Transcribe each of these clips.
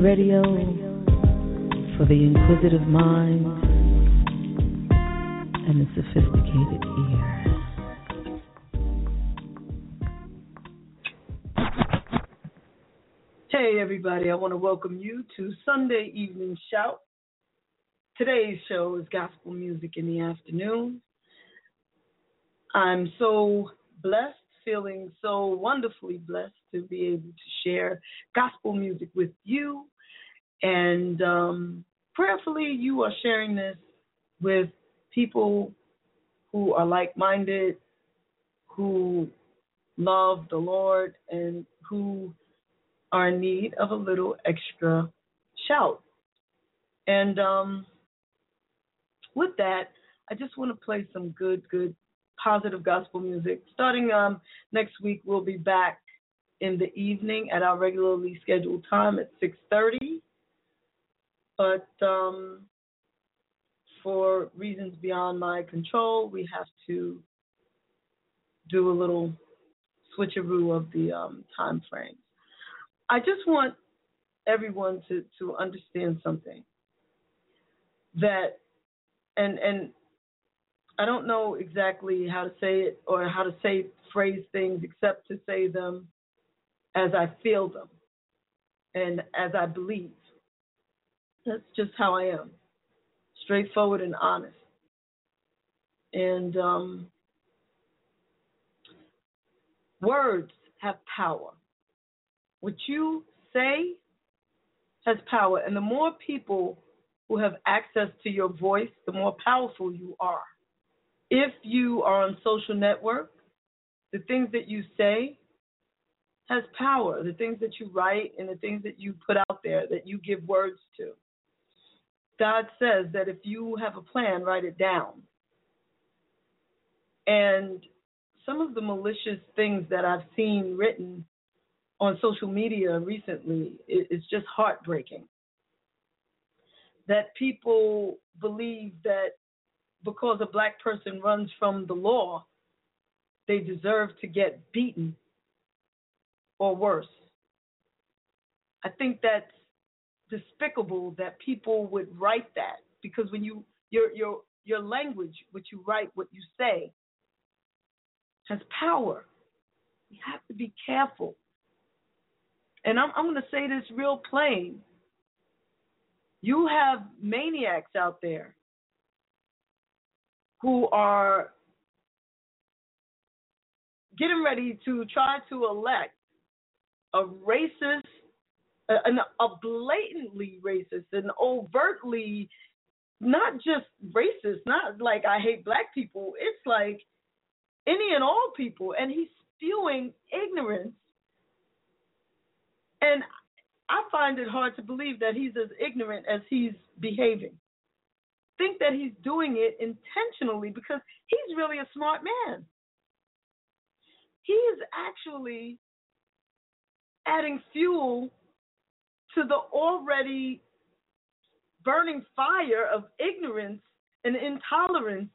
Radio for the inquisitive mind and the sophisticated ear. Hey, everybody, I want to welcome you to Sunday Evening Shout. Today's show is gospel music in the afternoon. I'm so blessed, feeling so wonderfully blessed to be able to share gospel music with you. And um, prayerfully, you are sharing this with people who are like minded, who love the Lord, and who are in need of a little extra shout. And um, with that, I just want to play some good, good, positive gospel music. Starting um, next week, we'll be back in the evening at our regularly scheduled time at 6:30. But um, for reasons beyond my control, we have to do a little switcheroo of the um, time frames. I just want everyone to to understand something that and and I don't know exactly how to say it or how to say phrase things except to say them as I feel them and as I believe. That's just how I am. Straightforward and honest. And um, words have power. What you say has power. And the more people who have access to your voice, the more powerful you are. If you are on social network, the things that you say has power. The things that you write and the things that you put out there that you give words to. God says that if you have a plan, write it down. And some of the malicious things that I've seen written on social media recently is just heartbreaking. That people believe that because a black person runs from the law, they deserve to get beaten or worse. I think that's despicable that people would write that because when you your your your language, what you write, what you say, has power. You have to be careful. And I'm I'm going to say this real plain. You have maniacs out there who are getting ready to try to elect a racist, a, a blatantly racist, an overtly not just racist, not like I hate black people. It's like any and all people, and he's spewing ignorance. And I find it hard to believe that he's as ignorant as he's behaving. Think that he's doing it intentionally because he's really a smart man. He is actually adding fuel to the already burning fire of ignorance and intolerance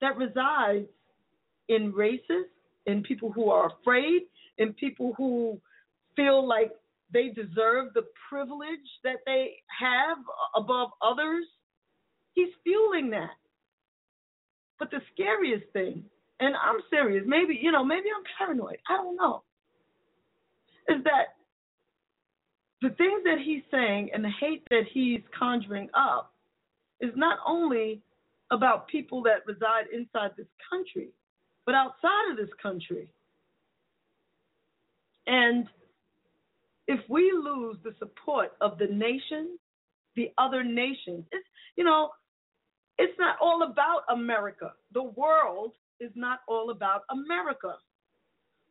that resides in races, in people who are afraid, in people who feel like they deserve the privilege that they have above others. He's fueling that. But the scariest thing, and I'm serious, maybe, you know, maybe I'm paranoid, I don't know, is that the things that he's saying and the hate that he's conjuring up is not only about people that reside inside this country, but outside of this country. And if we lose the support of the nation, the other nations, it's you know, it's not all about America. The world is not all about America.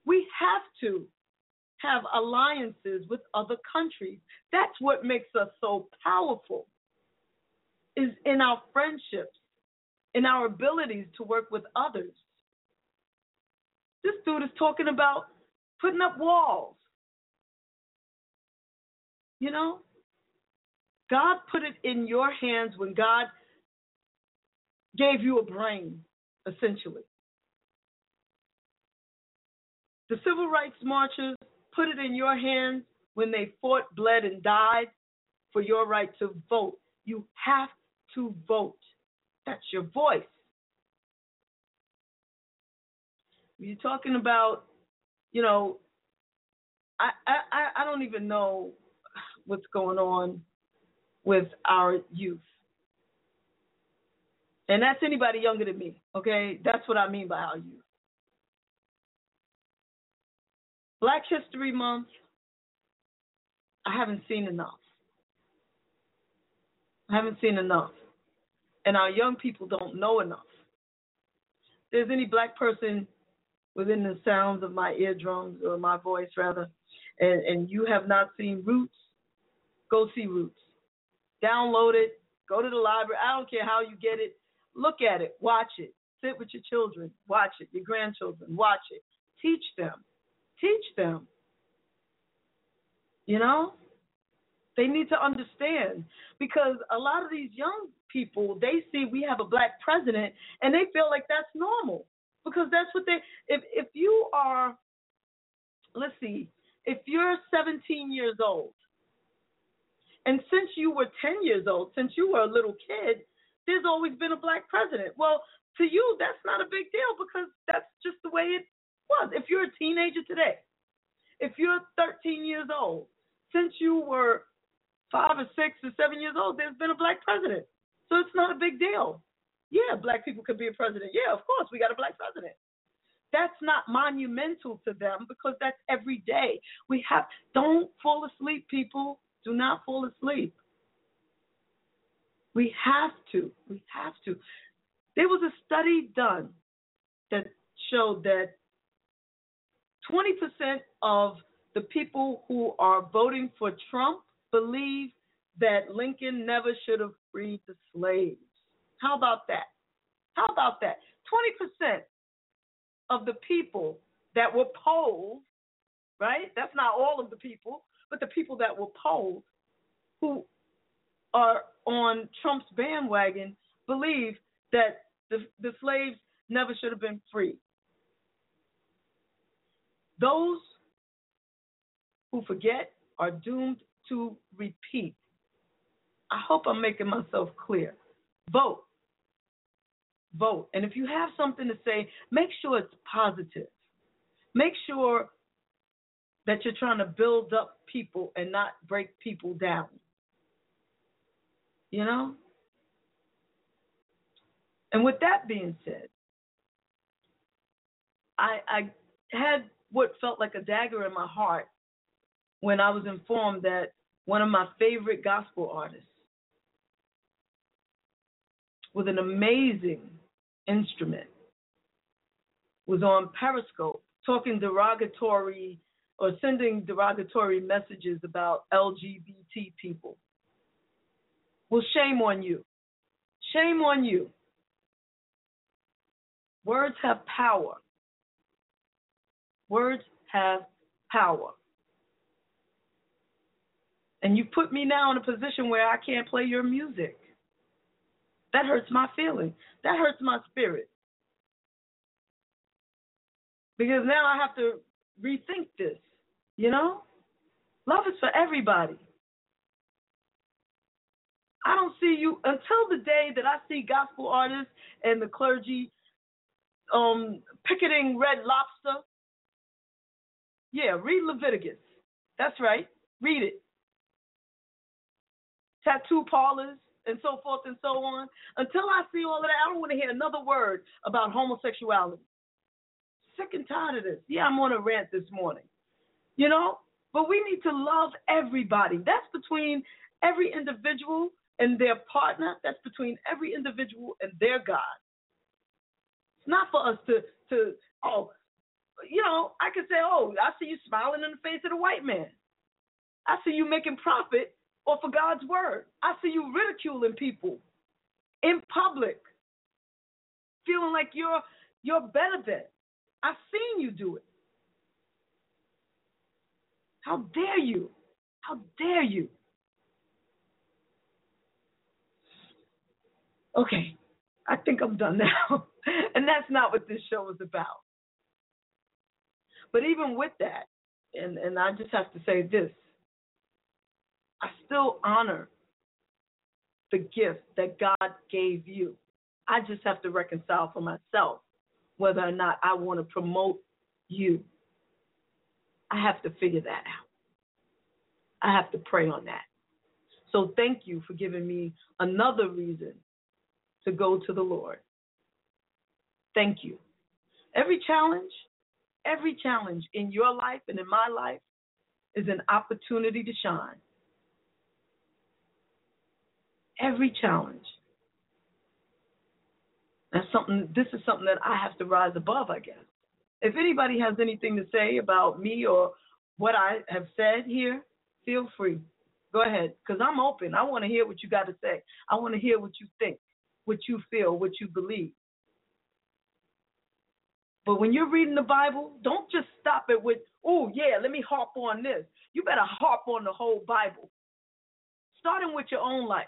We have to have alliances with other countries. That's what makes us so powerful. Is in our friendships, in our abilities to work with others. This dude is talking about putting up walls. You know? God put it in your hands when God gave you a brain, essentially. The civil rights marchers put it in your hands when they fought, bled, and died for your right to vote. You have to vote. That's your voice. You're talking about, you know, I, I I don't even know what's going on with our youth. And that's anybody younger than me, okay? That's what I mean by our youth. Black History Month, I haven't seen enough. I haven't seen enough. And our young people don't know enough. If there's any black person within the sounds of my eardrums or my voice rather, and, and you have not seen Roots, go see Roots. Download it, go to the library. I don't care how you get it. Look at it, watch it. Sit with your children, watch it, your grandchildren, watch it. Teach them. Teach them. You know? They need to understand because a lot of these young people, they see we have a black president and they feel like that's normal because that's what they if if you are let's see, if you're 17 years old and since you were 10 years old, since you were a little kid, there's always been a black president. Well, to you, that's not a big deal because that's just the way it was. If you're a teenager today, if you're 13 years old, since you were five or six or seven years old, there's been a black president. So it's not a big deal. Yeah, black people could be a president. Yeah, of course, we got a black president. That's not monumental to them because that's every day. We have don't fall asleep, people. Do not fall asleep. We have to. We have to. There was a study done that showed that 20% of the people who are voting for Trump believe that Lincoln never should have freed the slaves. How about that? How about that? 20% of the people that were polled, right? That's not all of the people, but the people that were polled who are on Trump's bandwagon believe that the, the slaves never should have been free. Those who forget are doomed to repeat. I hope I'm making myself clear. Vote. Vote. And if you have something to say, make sure it's positive. Make sure that you're trying to build up people and not break people down. You know? And with that being said, I, I had what felt like a dagger in my heart when I was informed that one of my favorite gospel artists with an amazing instrument was on Periscope talking derogatory or sending derogatory messages about LGBT people. Well, shame on you. Shame on you. Words have power. Words have power. And you put me now in a position where I can't play your music. That hurts my feelings. That hurts my spirit. Because now I have to rethink this, you know? Love is for everybody. I don't see you until the day that I see gospel artists and the clergy um, picketing Red Lobster. Yeah, read Leviticus. That's right. Read it. Tattoo parlors, and so forth and so on. Until I see all of that, I don't want to hear another word about homosexuality. Sick and tired of this. Yeah, I'm on a rant this morning. You know, but we need to love everybody. That's between every individual and their partner. That's between every individual and their God. It's not for us to to oh, you know, I could say, oh, I see you smiling in the face of the white man. I see you making profit off of God's word. I see you ridiculing people in public, feeling like you're you're better than. I've seen you do it. How dare you? How dare you? Okay, I think I'm done now. and that's not what this show is about. But even with that, and, and I just have to say this I still honor the gift that God gave you. I just have to reconcile for myself whether or not I want to promote you. I have to figure that out. I have to pray on that. So thank you for giving me another reason to go to the Lord. Thank you. Every challenge, every challenge in your life and in my life is an opportunity to shine. Every challenge. That's something this is something that I have to rise above, I guess. If anybody has anything to say about me or what I have said here, feel free. Go ahead, because I'm open. I want to hear what you got to say. I want to hear what you think, what you feel, what you believe. But when you're reading the Bible, don't just stop it with, oh, yeah, let me harp on this. You better harp on the whole Bible, starting with your own life.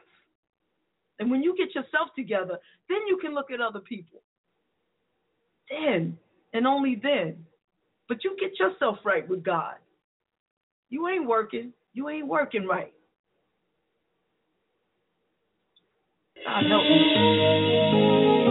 And when you get yourself together, then you can look at other people. Then, and only then. But you get yourself right with God. You ain't working. You ain't working right. God help me.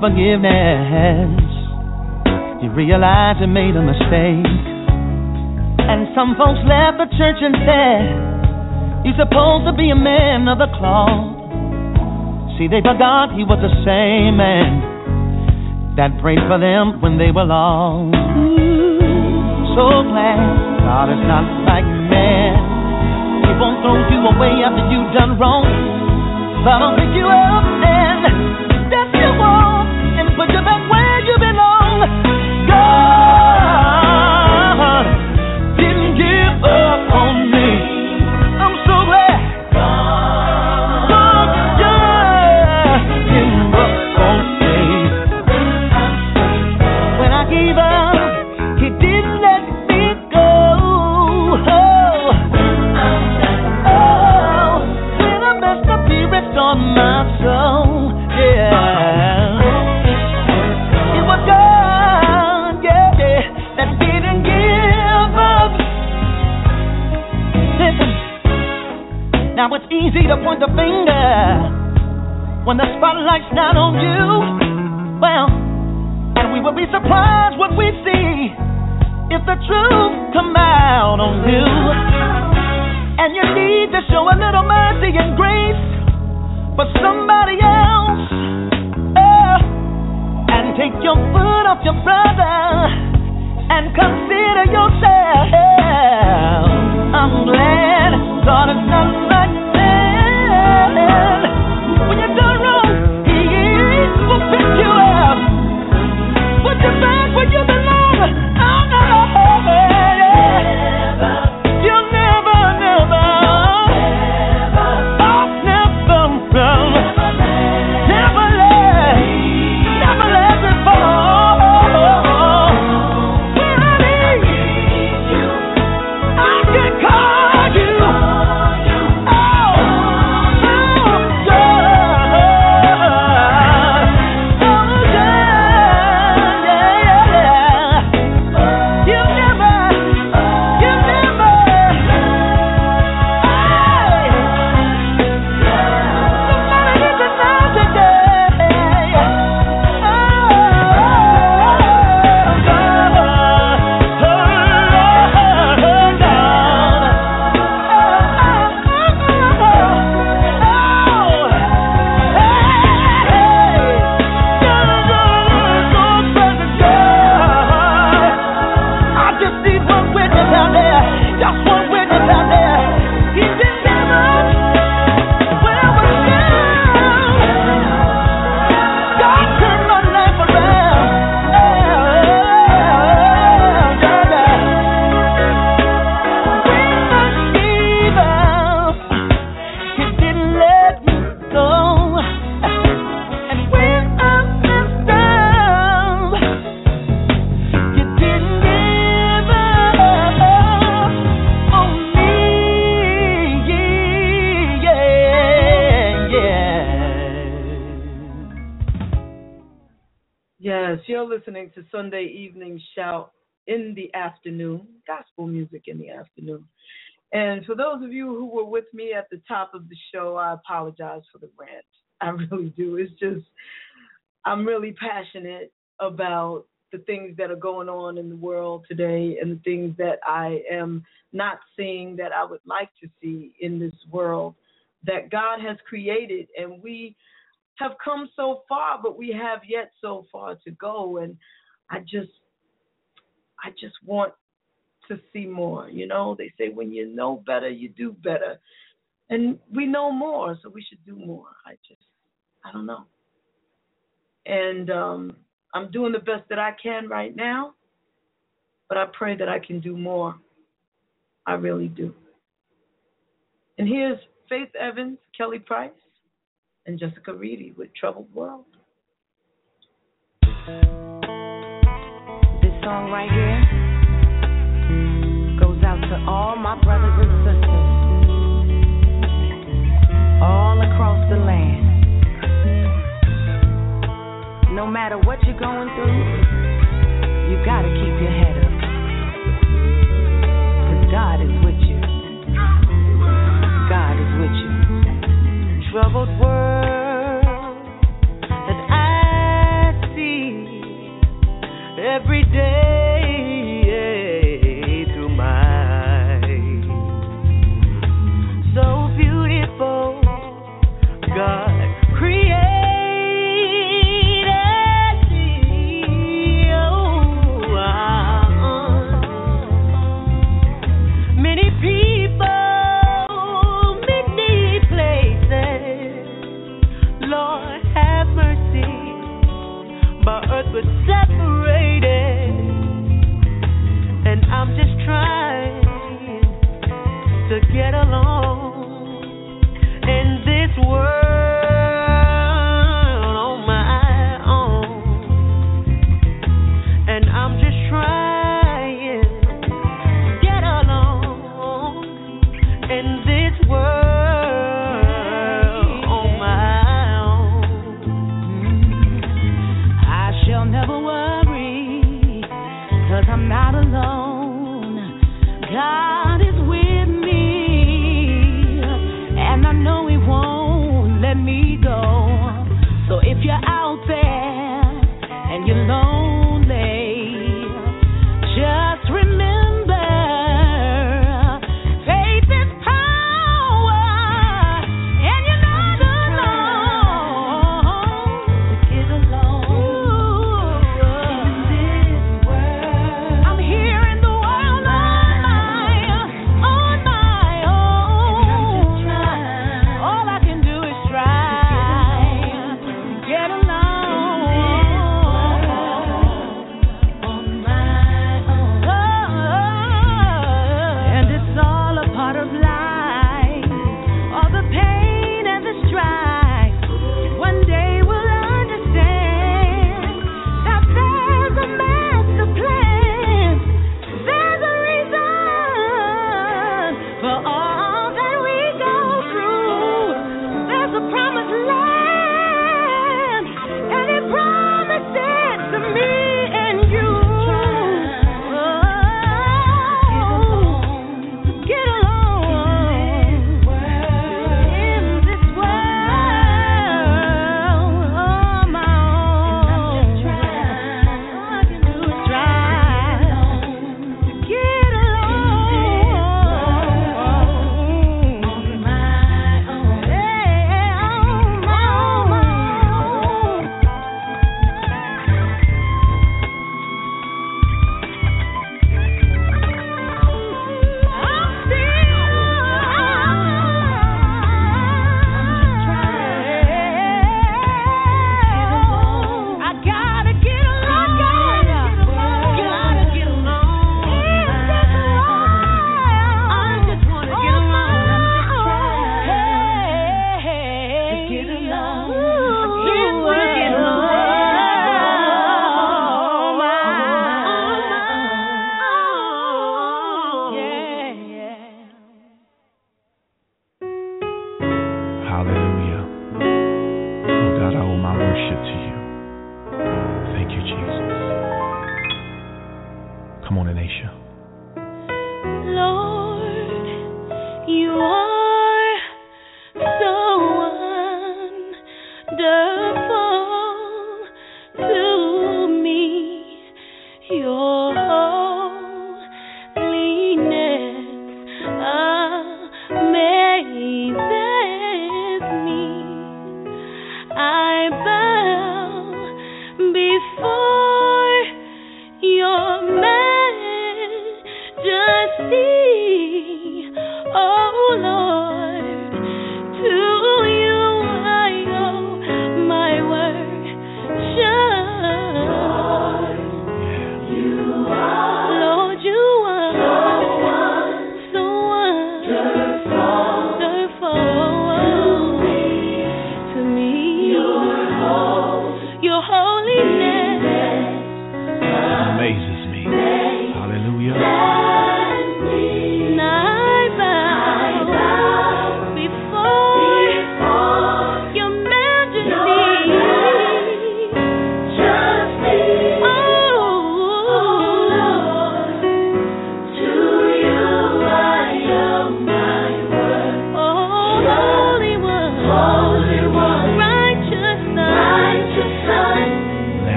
forgiveness. You realize you made a mistake. And some folks left the church and said, You're supposed to be a man of the cloth. See, they forgot he was the same man that prayed for them when they were lost. So glad God is not like man. He won't throw you away after you've done wrong. but I'll pick you up and Put you back where you belong. Go. When the spotlight's not on you. Well, and we will be surprised what we see if the truth come out on you. And you need to show a little mercy and grace for somebody else. Oh, and take your foot off your brother and consider yourself. I'm glad God is not like that. When you're to Sunday Evening Shout in the afternoon, gospel music in the afternoon. And for those of you who were with me at the top of the show, I apologize for the rant. I really do. It's just, I'm really passionate about the things that are going on in the world today and the things that I am not seeing that I would like to see in this world that God has created. And we have come so far, but we have yet so far to go. And I just, I just want to see more. You know, they say when you know better, you do better. And we know more, so we should do more. I just, I don't know. And um, I'm doing the best that I can right now, but I pray that I can do more. I really do. And here's Faith Evans, Kelly Price, and Jessica Reedy with Troubled World. Song right here goes out to all my brothers and sisters all across the land. No matter what you're going through, you gotta keep your head up. 'Cause God is with you. God is with you. Troubled world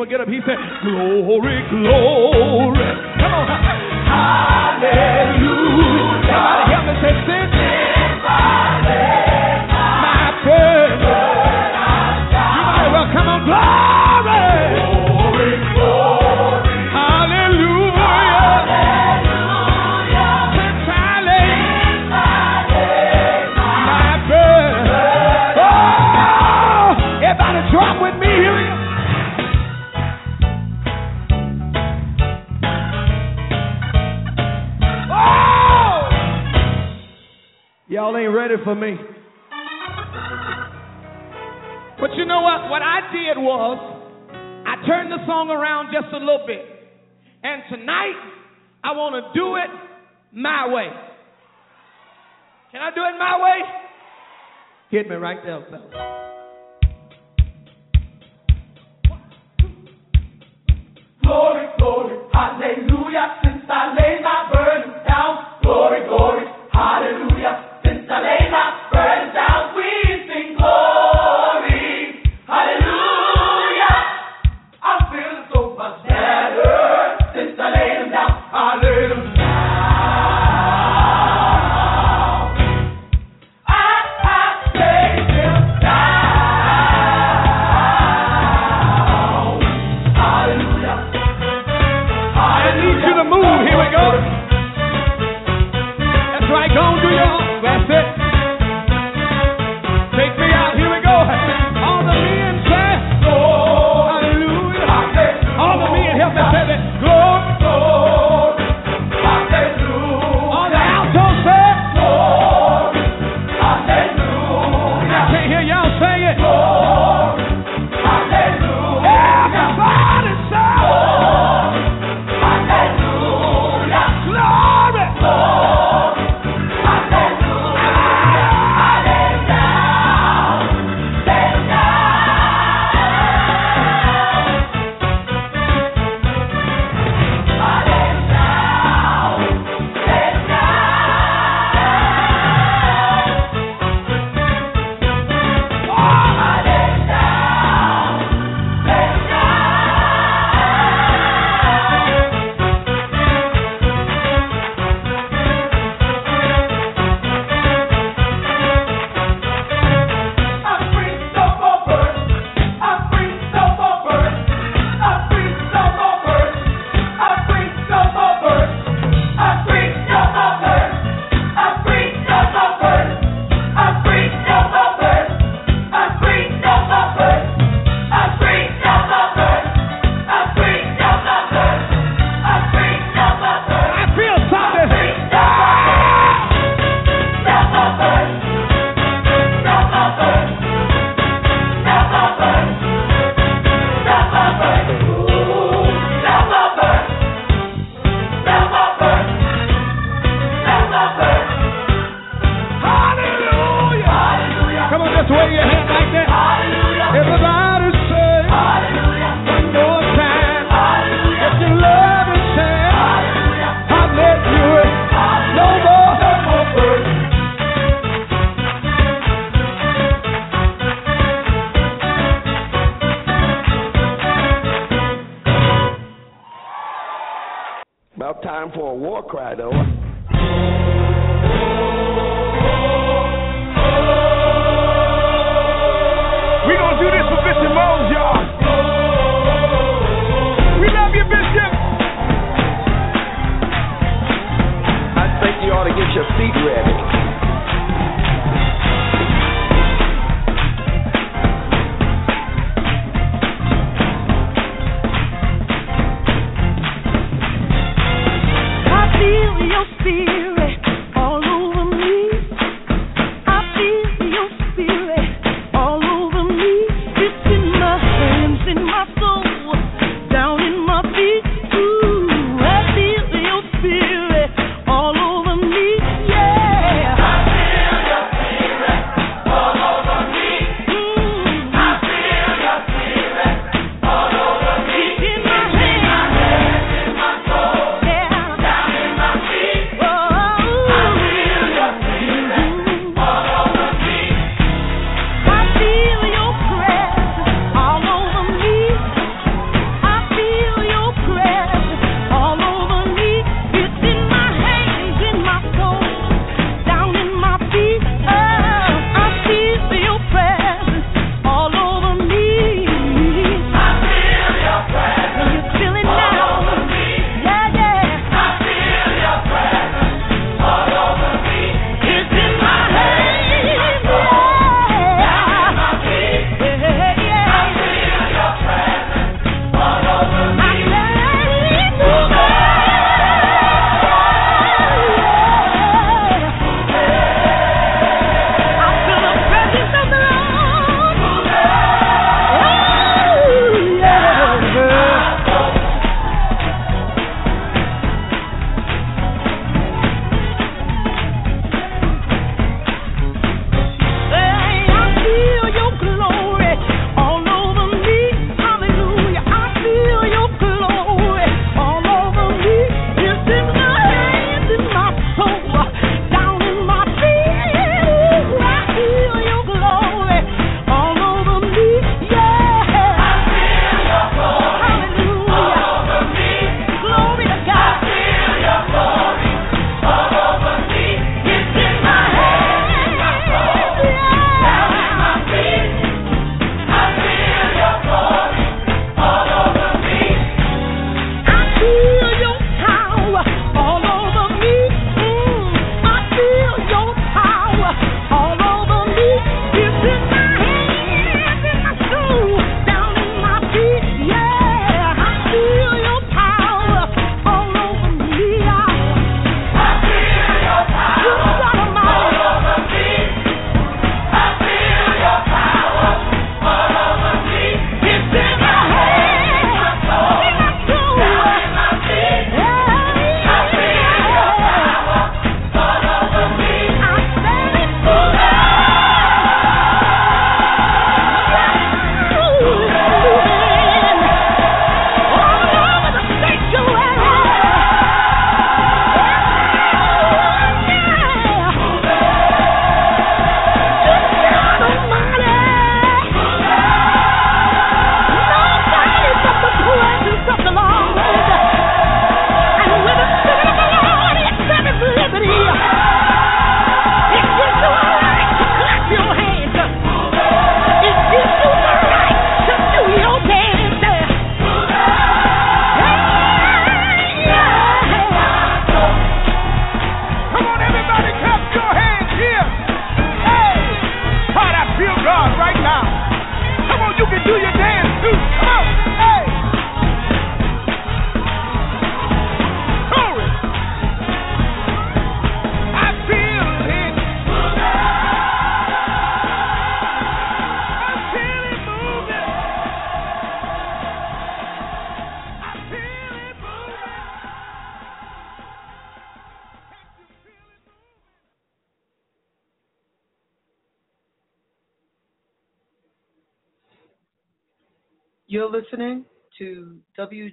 would get up, he said, Glory, glory. my way. Can I do it my way? Hit me right there, fellas. Glory, glory, hallelujah, since I laid my burden down. Glory, glory, hallelujah, since I laid my burden down, we sing glory.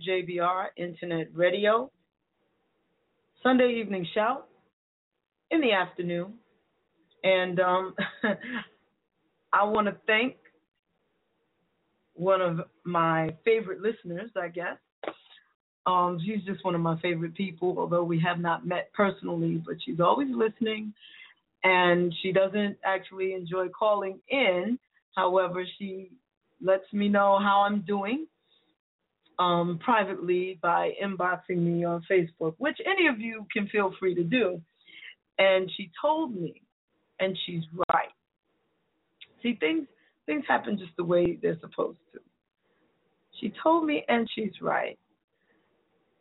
WJBR Internet Radio, Sunday Evening Shout in the afternoon. And um, I want to thank one of my favorite listeners, I guess. Um, she's just one of my favorite people, although we have not met personally, but she's always listening. And she doesn't actually enjoy calling in. However, she lets me know how I'm doing um, privately by inboxing me on Facebook, which any of you can feel free to do. And she told me, and she's right. See, things things happen just the way they're supposed to. She told me, and she's right,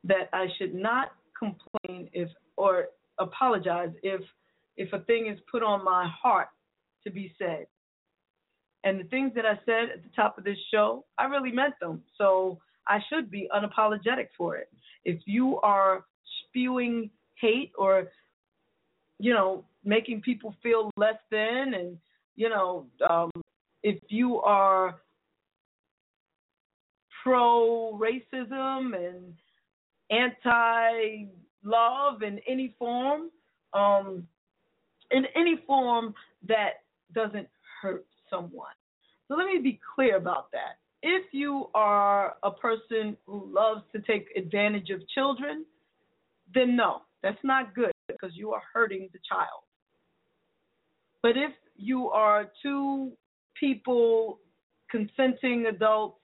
that I should not complain if or apologize if if a thing is put on my heart to be said. And the things that I said at the top of this show, I really meant them. So I should be unapologetic for it. If you are spewing hate or, you know, making people feel less than, and, you know, um, if you are pro racism and anti love in any form, um, in any form that doesn't hurt someone. So let me be clear about that. If you are a person who loves to take advantage of children, then no, that's not good because you are hurting the child. But if you are two people, consenting adults,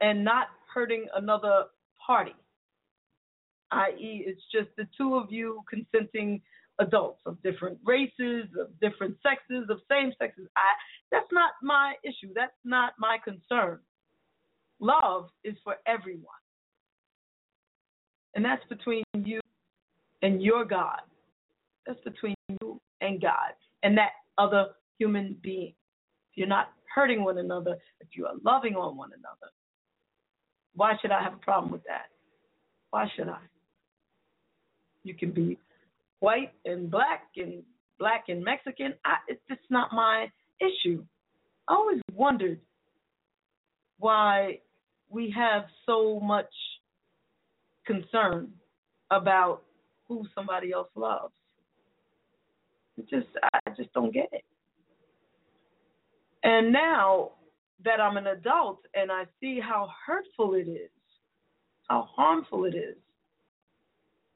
and not hurting another party, i.e., it's just the two of you consenting adults of different races, of different sexes, of same sexes. I that's not my issue. That's not my concern. Love is for everyone. And that's between you and your God. That's between you and God and that other human being. If you're not hurting one another, if you are loving on one another, why should I have a problem with that? Why should I? You can be white and black and black and Mexican. I, it's just not my issue. I always wondered why we have so much concern about who somebody else loves. It just I just don't get it. And now that I'm an adult and I see how hurtful it is, how harmful it is,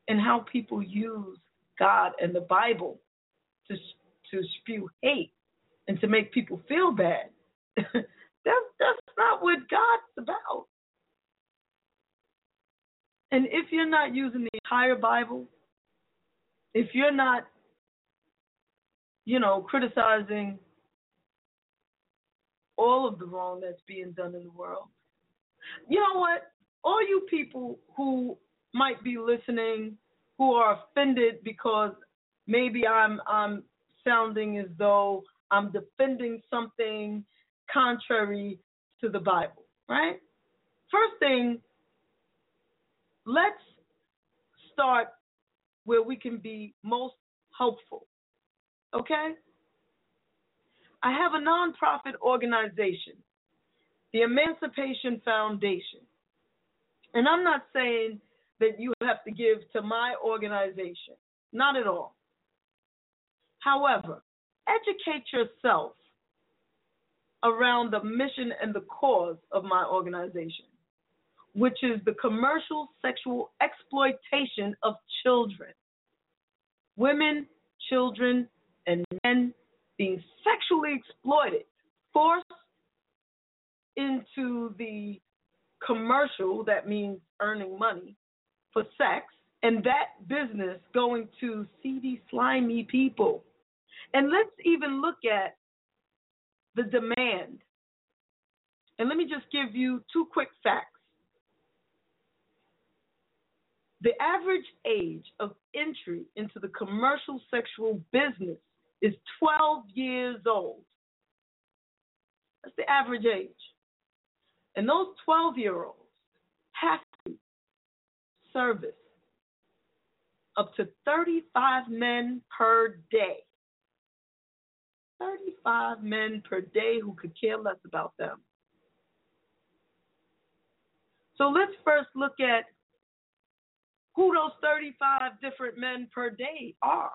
and how people use God and the Bible to to spew hate and to make people feel bad. that's that's not what God's about. And if you're not using the entire Bible, if you're not, you know, criticizing all of the wrong that's being done in the world, you know what? All you people who might be listening who are offended because maybe I'm I'm sounding as though I'm defending something contrary to the Bible, right? First thing, let's start where we can be most helpful. Okay? I have a nonprofit organization, the Emancipation Foundation. And I'm not saying that you have to give to my organization. Not at all. However, educate yourself around the mission and the cause of my organization, which is the commercial sexual exploitation of children. Women, children, and men being sexually exploited, forced into the commercial, that means earning money, for sex and that business going to seedy, slimy people. And let's even look at the demand. And let me just give you two quick facts. The average age of entry into the commercial sexual business is 12 years old. That's the average age. And those 12 year olds service up to 35 men per day. 35 men per day who could care less about them. So let's first look at who those 35 different men per day are.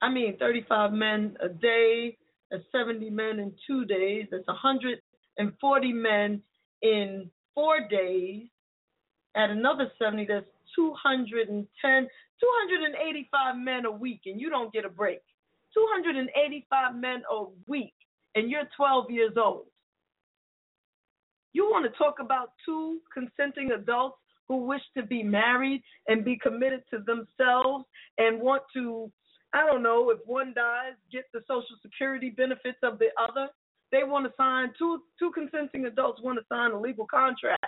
I mean, 35 men a day, that's 70 men in two days, that's 140 men in four days. At another 70, that's 210, 285 men a week, and you don't get a break. 285 men a week, and you're 12 years old. You want to talk about two consenting adults who wish to be married and be committed to themselves and want to, I don't know, if one dies, get the social security benefits of the other. They want to sign two two consenting adults want to sign a legal contract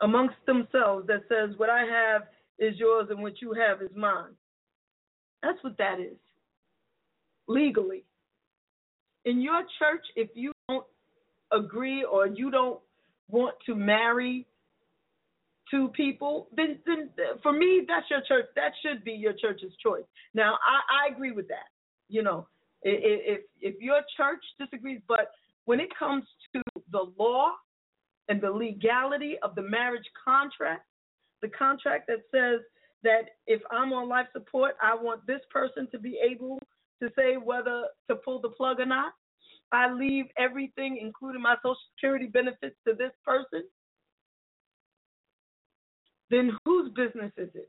amongst themselves that says what I have is yours and what you have is mine. That's what that is. Legally. In your church, if you don't agree or you don't want to marry two people, then, then for me, that's your church. That should be your church's choice. Now, I, I agree with that. You know, if if your church disagrees, but when it comes to the law and the legality of the marriage contract, the contract that says that if I'm on life support, I want this person to be able to say whether to pull the plug or not. I leave everything, including my Social Security benefits, to this person. Then whose business is it?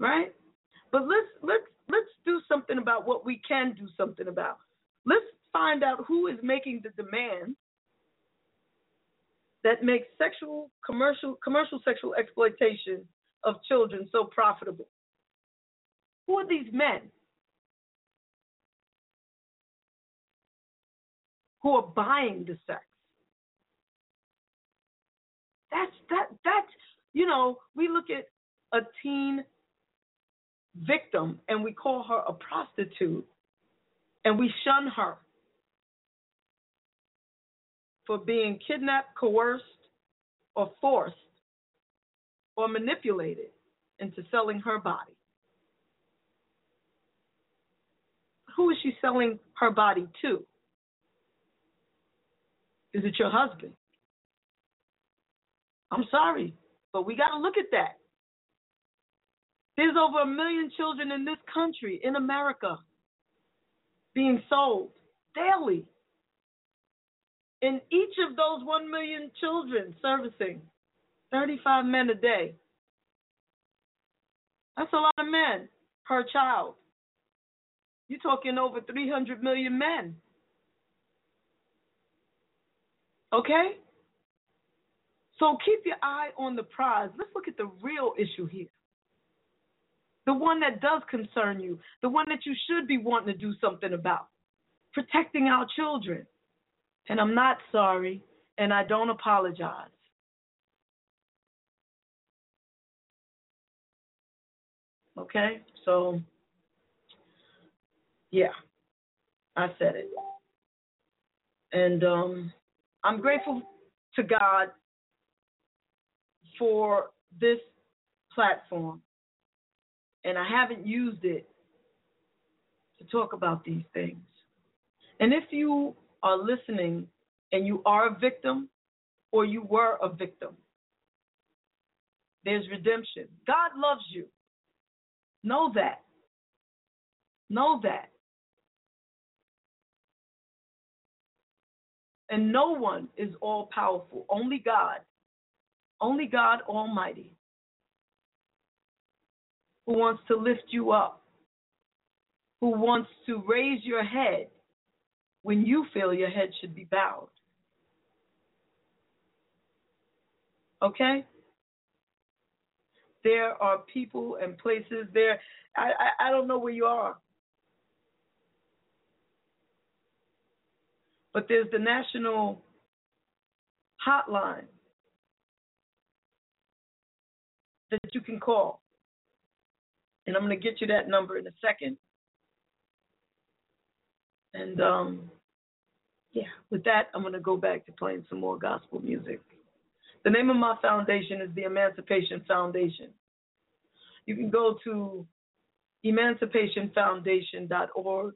Right? But let's let's let's do something about what we can do something about. Let's find out who is making the demand that makes sexual commercial commercial sexual exploitation of children so profitable. Who are these men who are buying the sex? That's that that's you know, we look at a teen victim and we call her a prostitute and we shun her for being kidnapped, coerced, or forced or manipulated into selling her body. Who is she selling her body to? Is it your husband? I'm sorry, but we got to look at that. There's over a million children in this country, in America, being sold daily. In each of those 1 million children servicing 35 men a day. That's a lot of men per child. You're talking over 300 million men. Okay? So keep your eye on the prize. Let's look at the real issue here the one that does concern you, the one that you should be wanting to do something about, protecting our children. And I'm not sorry, and I don't apologize. Okay? So, yeah, I said it. And um, I'm grateful to God for this platform and I haven't used it to talk about these things. And if you are listening and you are a victim or you were a victim, there's redemption. God loves you. Know that. Know that. And no one is all powerful, only God. Only God Almighty who wants to lift you up, who wants to raise your head when you feel your head should be bowed. Okay? There are people and places there. I, I, I don't know where you are. But there's the national hotline that you can call. And I'm going to get you that number in a second. And um, yeah, with that, I'm going to go back to playing some more gospel music. The name of my foundation is the Emancipation Foundation. You can go to emancipationfoundation.org.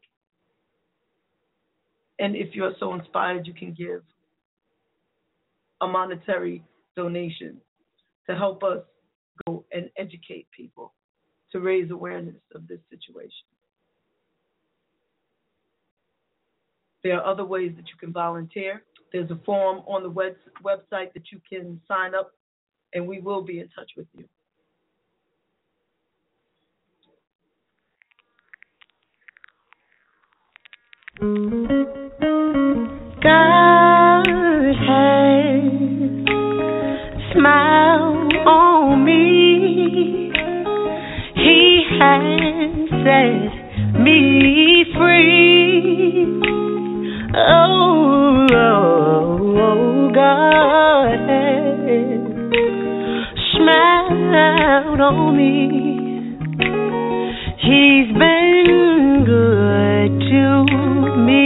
And if you're so inspired, you can give a monetary donation to help us go and educate people to raise awareness of this situation. There are other ways that you can volunteer. There's a form on the web- website that you can sign up, and we will be in touch with you. God has smiled on me. He has set me free. Oh, oh, God smiled on me. He's been good to me.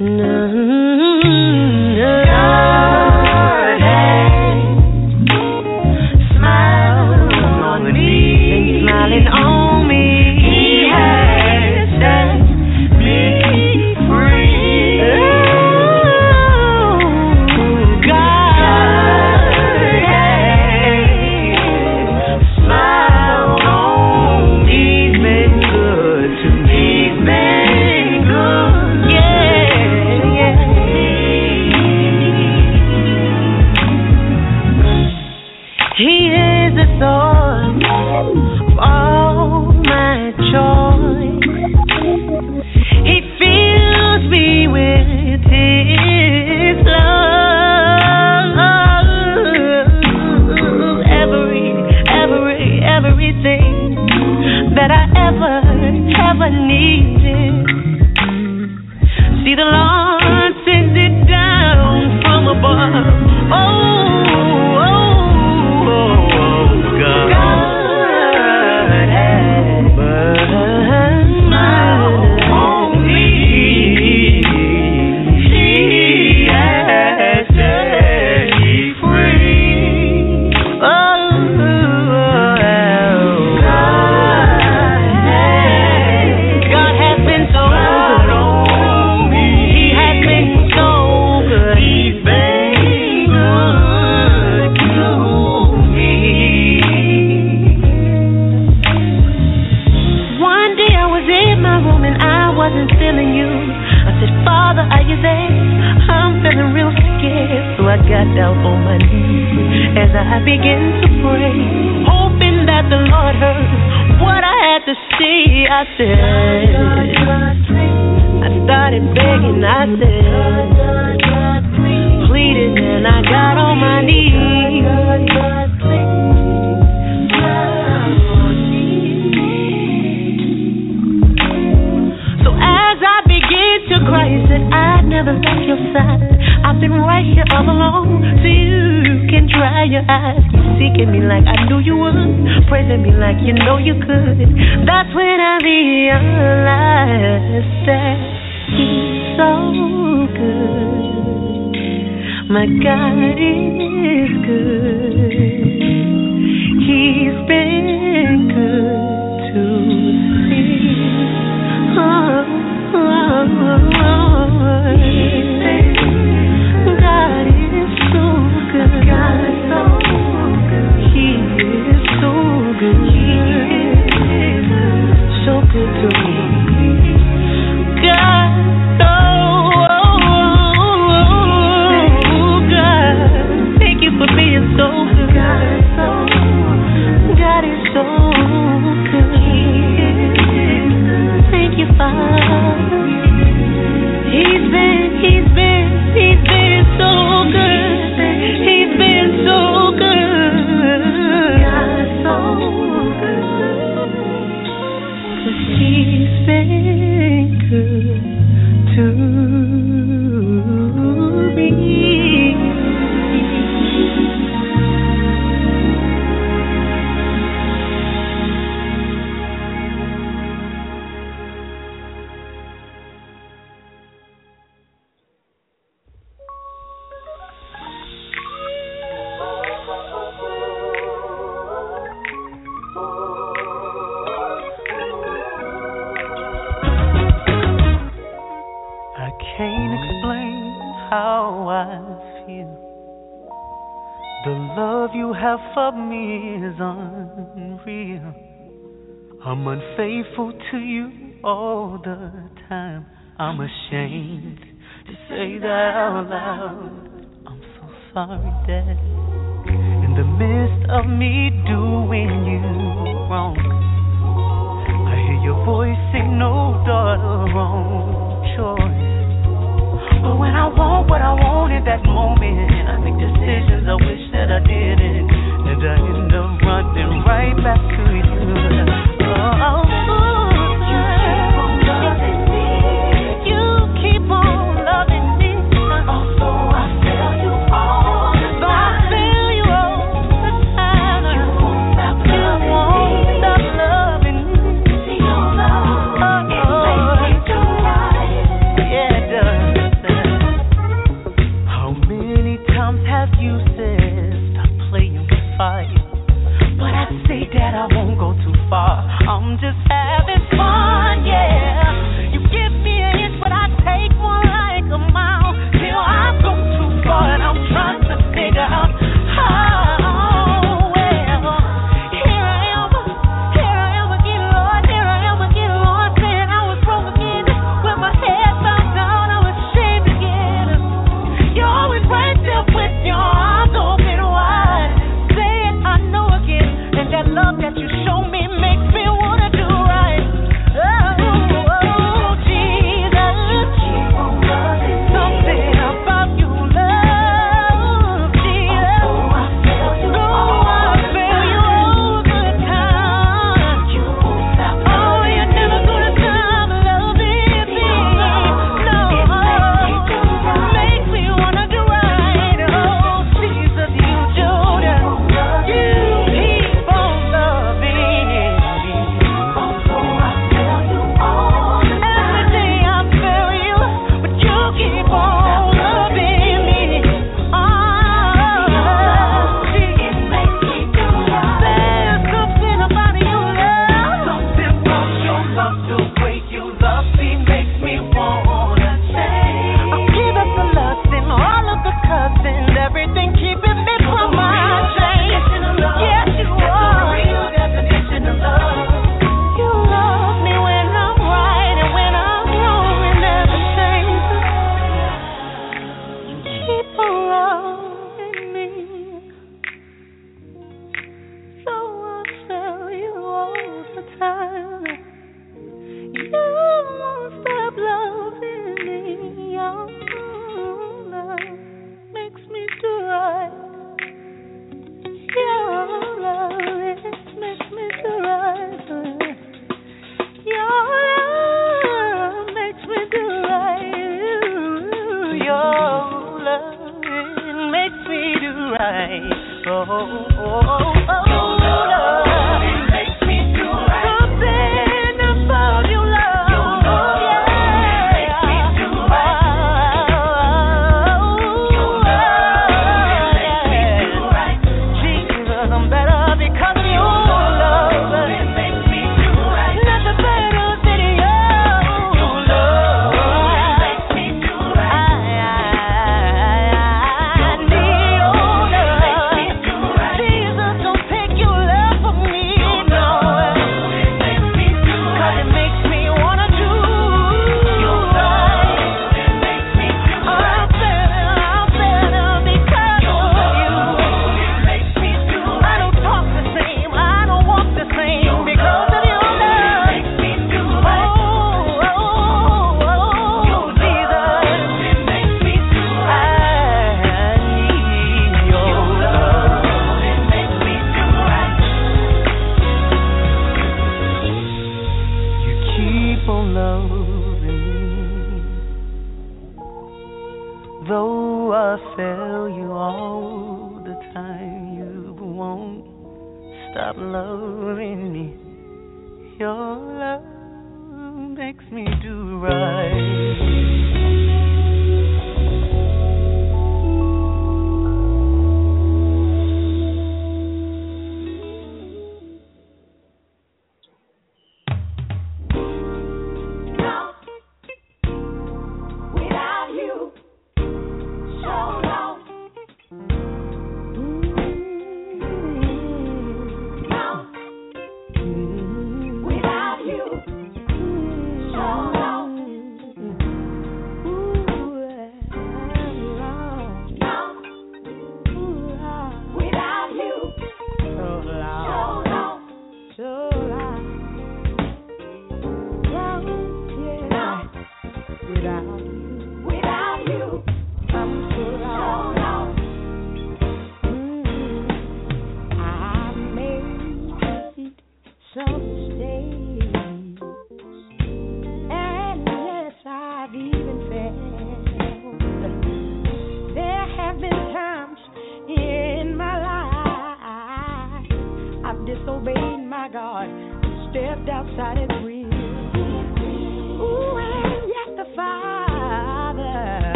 God on my knees as I begin to pray, hoping that the Lord heard what I had to say. I said, I started begging, I said, pleading, and I got on my knees. So as I began to cry, you said, I never left your side. I've been right here all along, so you can dry your eyes. Keep seeking me like I knew you would, praising me like you know you could. That's when I realized that He's so good. My God is good. real. I'm unfaithful to you all the time. I'm ashamed to say that out loud. I'm so sorry, Dad. In the midst of me doing you wrong, I hear your voice say, No, daughter, wrong choice. But when I want what I want in that moment, I make decisions I wish that I didn't, and I right back to you. Oh. oh.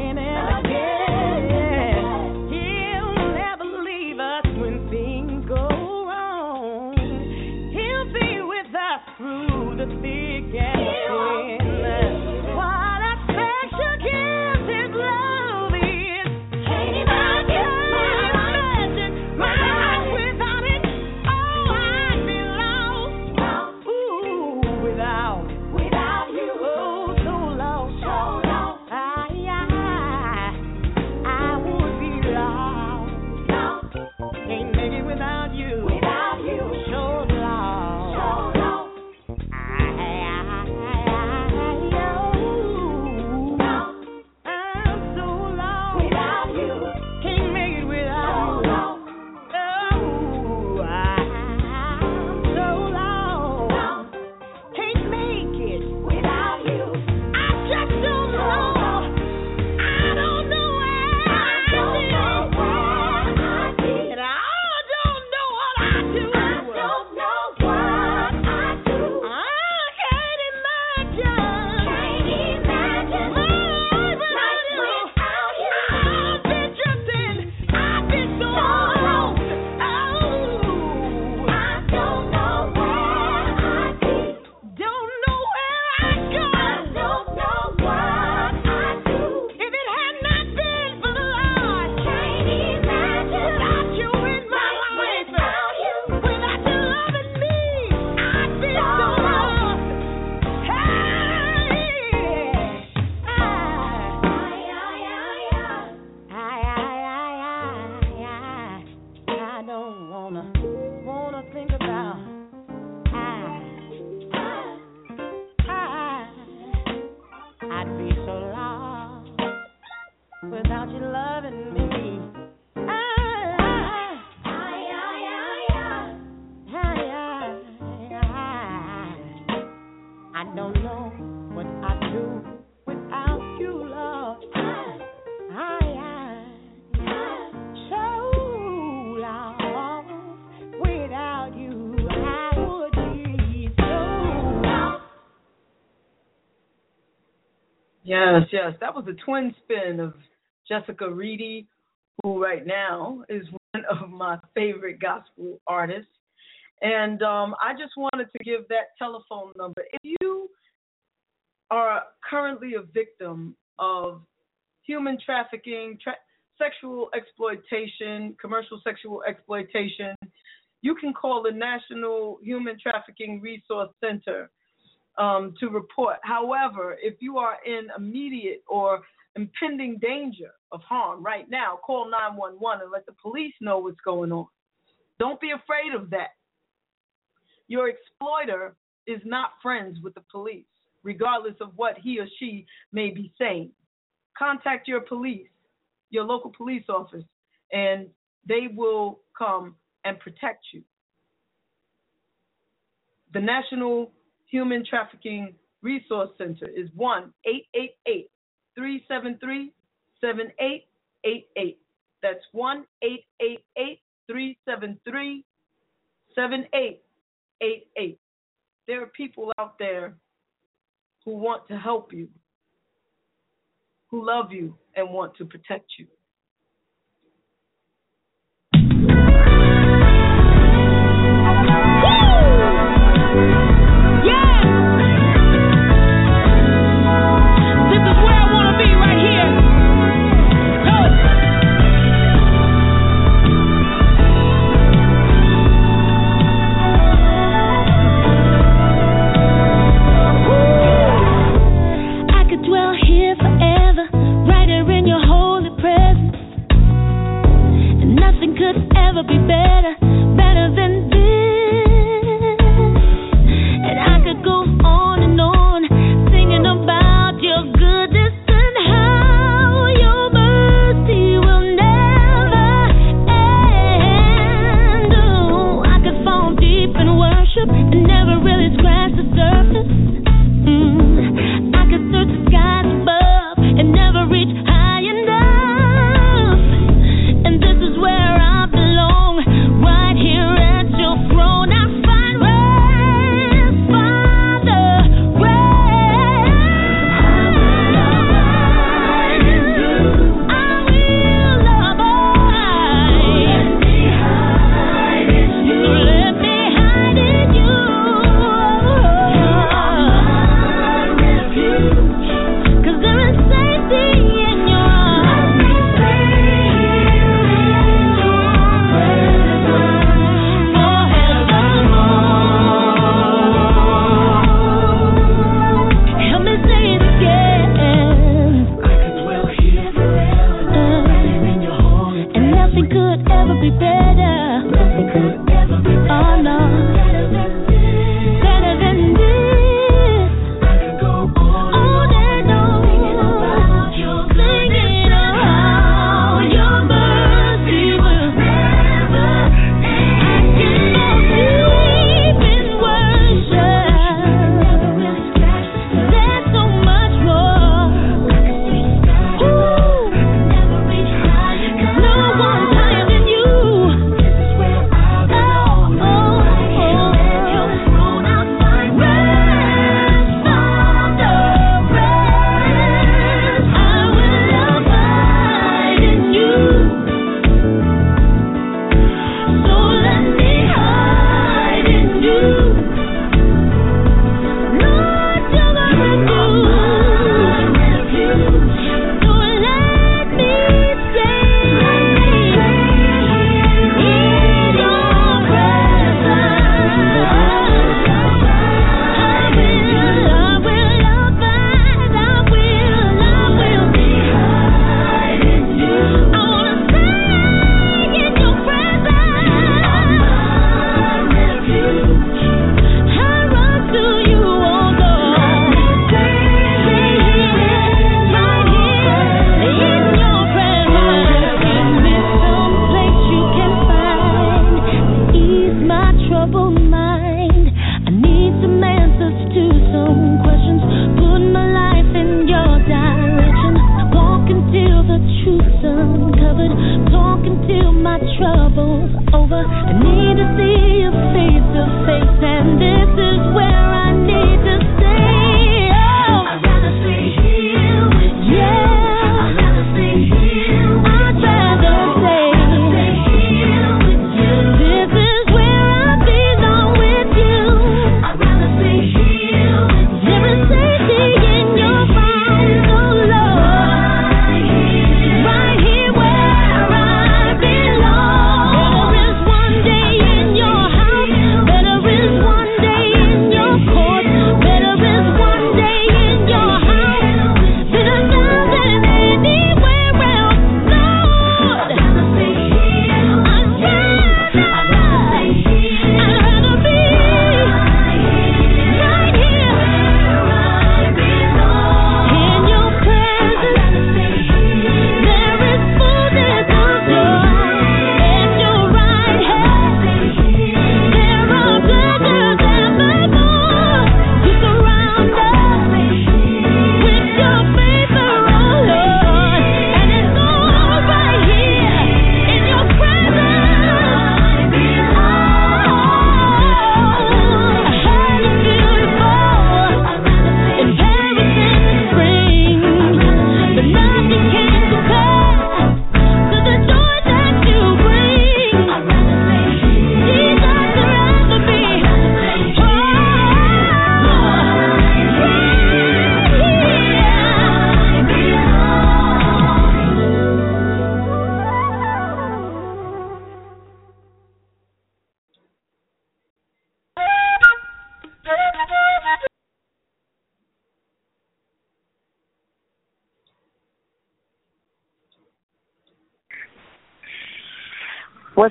Them again Yes, yes. That was a twin spin of Jessica Reedy, who right now is one of my favorite gospel artists. And um, I just wanted to give that telephone number. If you are currently a victim of human trafficking, tra- sexual exploitation, commercial sexual exploitation, you can call the National Human Trafficking Resource Center um, to report. However, if you are in immediate or impending danger of harm right now, call 911 and let the police know what's going on. Don't be afraid of that. Your exploiter is not friends with the police, regardless of what he or she may be saying. Contact your police, your local police office, and they will come and protect you. The National Human Trafficking Resource Center is 1 888 373 7888. That's 1 888 373 7888. There are people out there who want to help you, who love you, and want to protect you.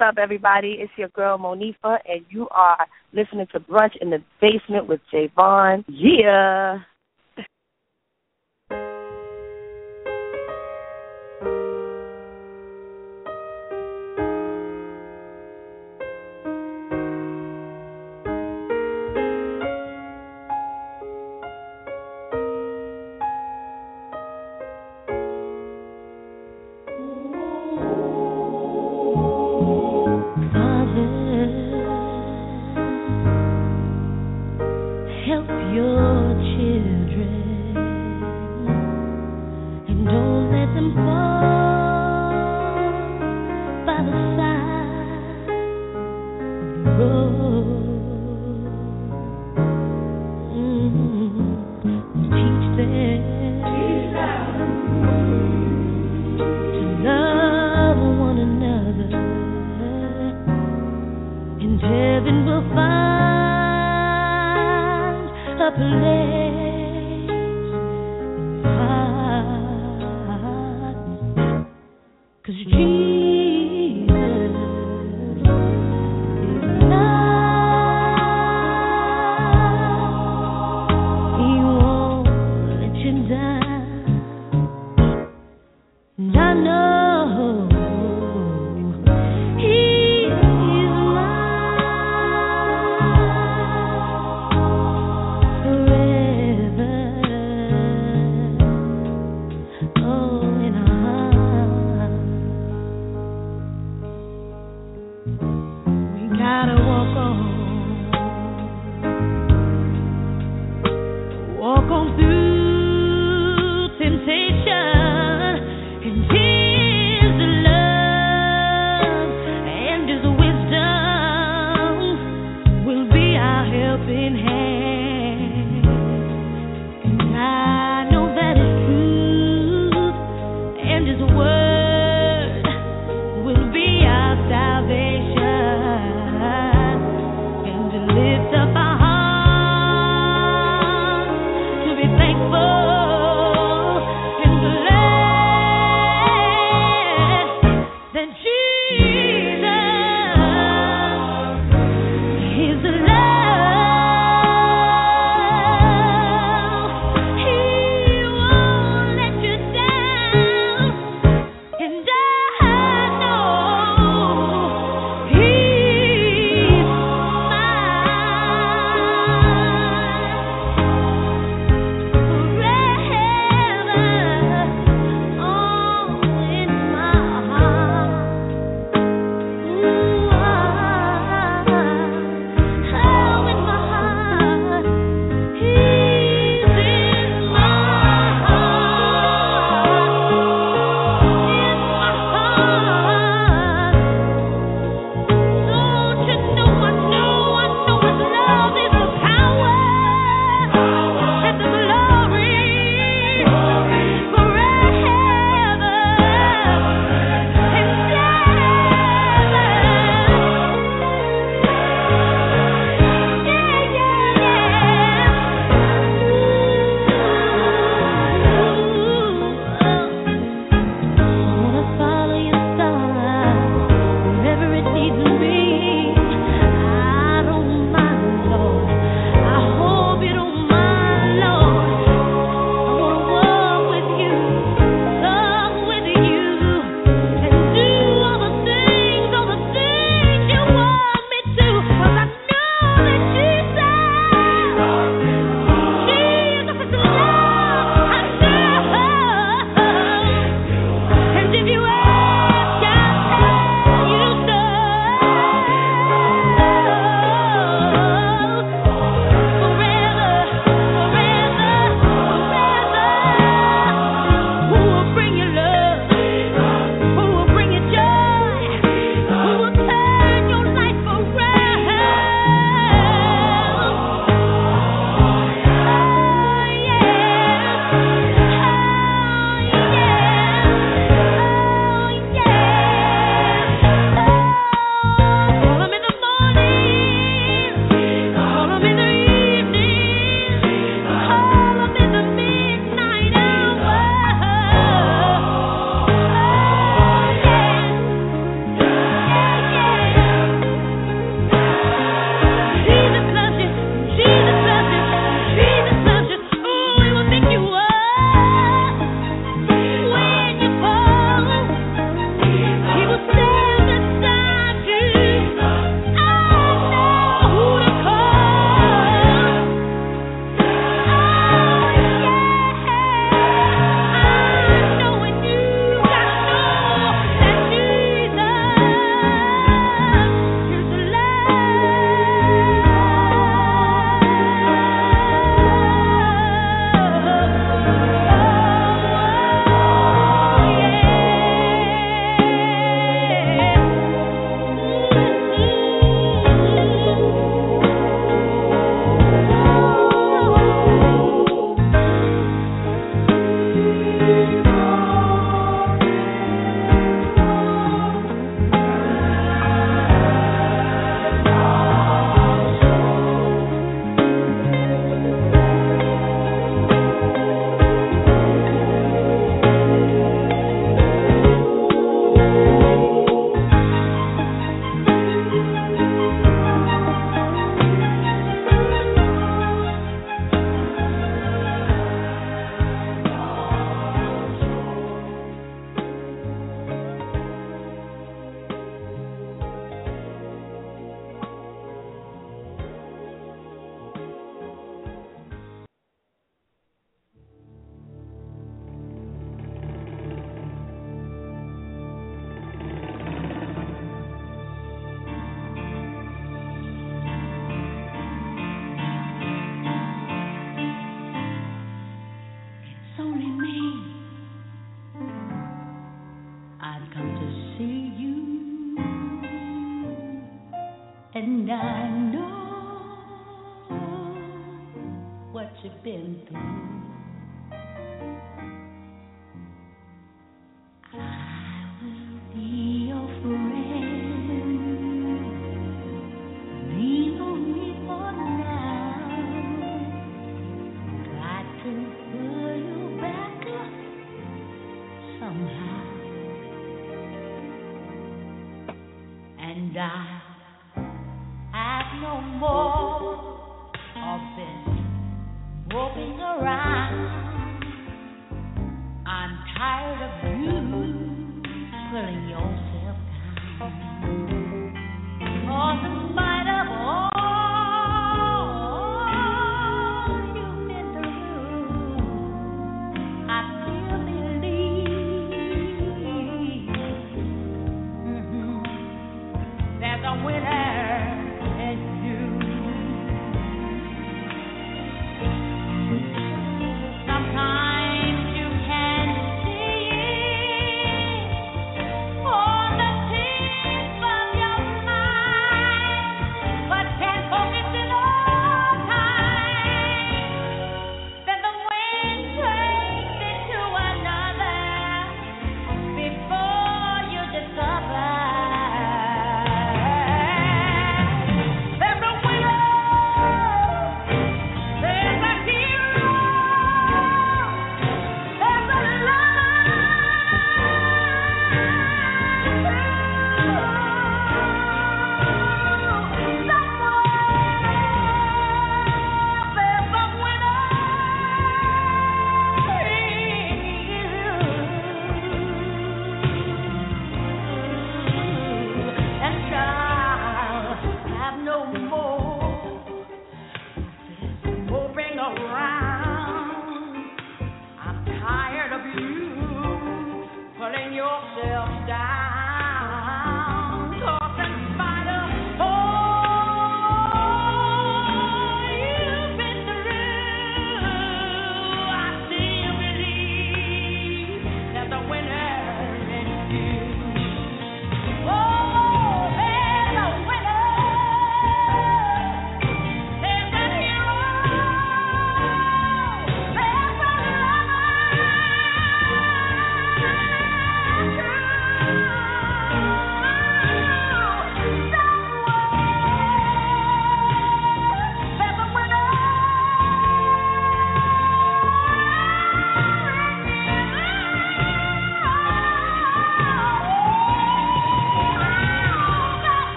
up, everybody? It's your girl Monifa, and you are listening to Brunch in the Basement with JaVonne. Yeah.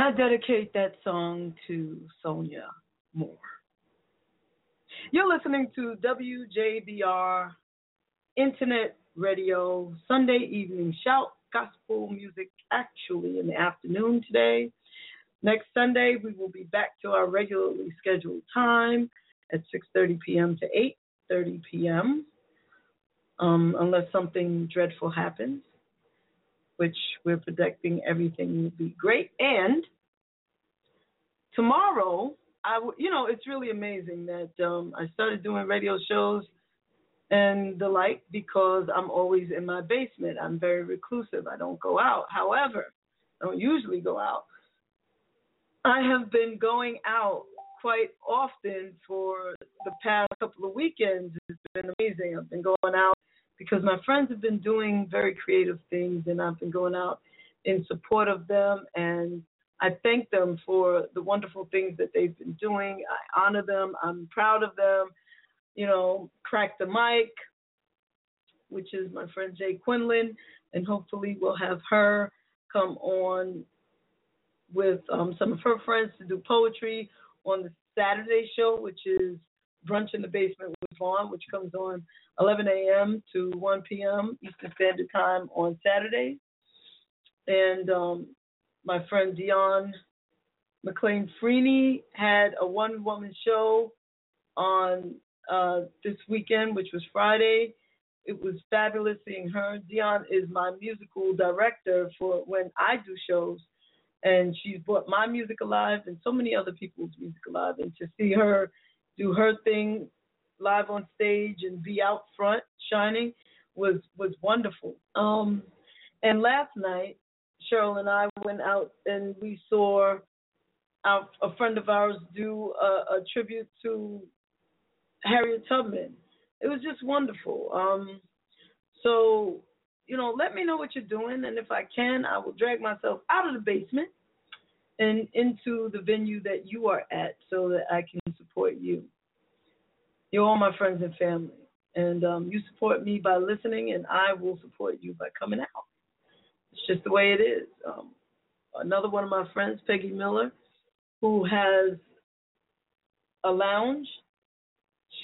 And I dedicate that song to Sonia Moore. You're listening to WJBR Internet Radio Sunday Evening Shout Gospel Music, actually in the afternoon today. Next Sunday, we will be back to our regularly scheduled time at 6:30 p.m. to 8:30 p.m. Um, unless something dreadful happens, which we're predicting everything will be great. And tomorrow, I w- you know it's really amazing that um, I started doing radio shows and the like because I'm always in my basement. I'm very reclusive. I don't go out. However, I don't usually go out. I have been going out quite often for the past couple of weekends. It's been amazing. I've been going out because my friends have been doing very creative things, and I've been going out in support of them. And I thank them for the wonderful things that they've been doing. I honor them. I'm proud of them. You know, crack the mic, which is my friend Jay Quinlan, and hopefully we'll have her come on with um, some of her friends to do poetry on the Saturday show, which is Brunch in the Basement with Vaughn, which comes on 11 a.m. to 1 p.m. Eastern Standard Time on Saturdays. And um, my friend Dion McLean Freeney had a one woman show on uh, this weekend, which was Friday. It was fabulous seeing her. Dion is my musical director for when I do shows, and she's brought my music alive and so many other people's music alive. And to see her do her thing live on stage and be out front shining was was wonderful. Um, and last night, Cheryl and I went out and we saw our, a friend of ours do a, a tribute to Harriet Tubman. It was just wonderful. Um, so, you know, let me know what you're doing, and if I can, I will drag myself out of the basement and into the venue that you are at so that I can support you. You're all my friends and family. And um, you support me by listening, and I will support you by coming out. It's just the way it is. Um, another one of my friends, Peggy Miller, who has a lounge.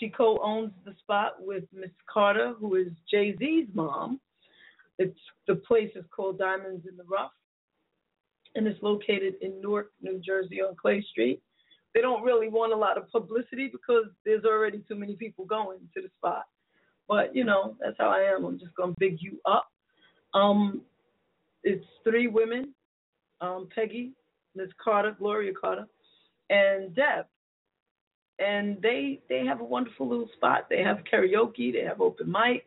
She co owns the spot with Miss Carter, who is Jay Z's mom. It's the place is called Diamonds in the Rough, and it's located in Newark, New Jersey, on Clay Street. They don't really want a lot of publicity because there's already too many people going to the spot. But you know, that's how I am. I'm just gonna big you up. Um, it's three women, um, Peggy, Miss Carter, Gloria Carter, and Deb. And they they have a wonderful little spot. They have karaoke, they have open mic,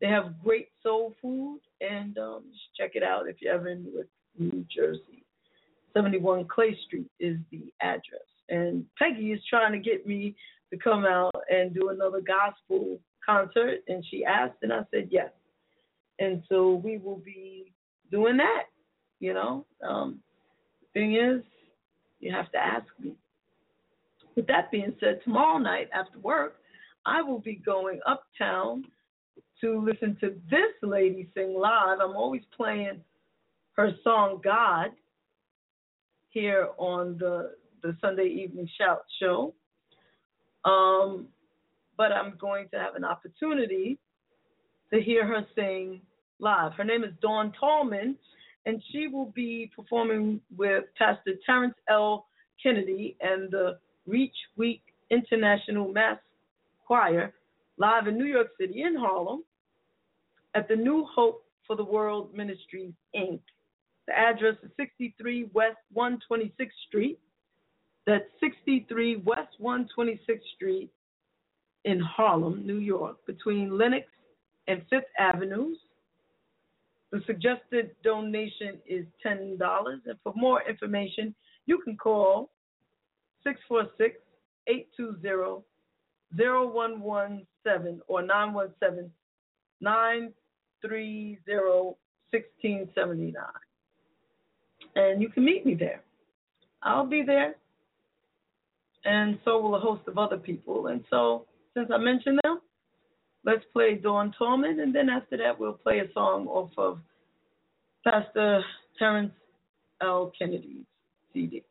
they have great soul food, and um, just check it out if you're ever in New Jersey. 71 Clay Street is the address. And Peggy is trying to get me to come out and do another gospel concert, and she asked, and I said yes. And so we will be doing that. You know, um, thing is, you have to ask me. With that being said, tomorrow night after work, I will be going uptown to listen to this lady sing live. I'm always playing her song God here on the the Sunday evening shout show. Um, but I'm going to have an opportunity to hear her sing live. Her name is Dawn Tallman, and she will be performing with Pastor Terrence L. Kennedy and the Reach Week International Mass Choir live in New York City in Harlem at the New Hope for the World Ministries, Inc. The address is 63 West 126th Street. That's 63 West 126th Street in Harlem, New York, between Lenox and Fifth Avenues. The suggested donation is $10. And for more information, you can call 646 820 0117 or 917 930 1679. And you can meet me there. I'll be there. And so will a host of other people. And so, since I mentioned them, let's play Dawn Tallman. And then after that, we'll play a song off of Pastor Terrence L. Kennedy's CD.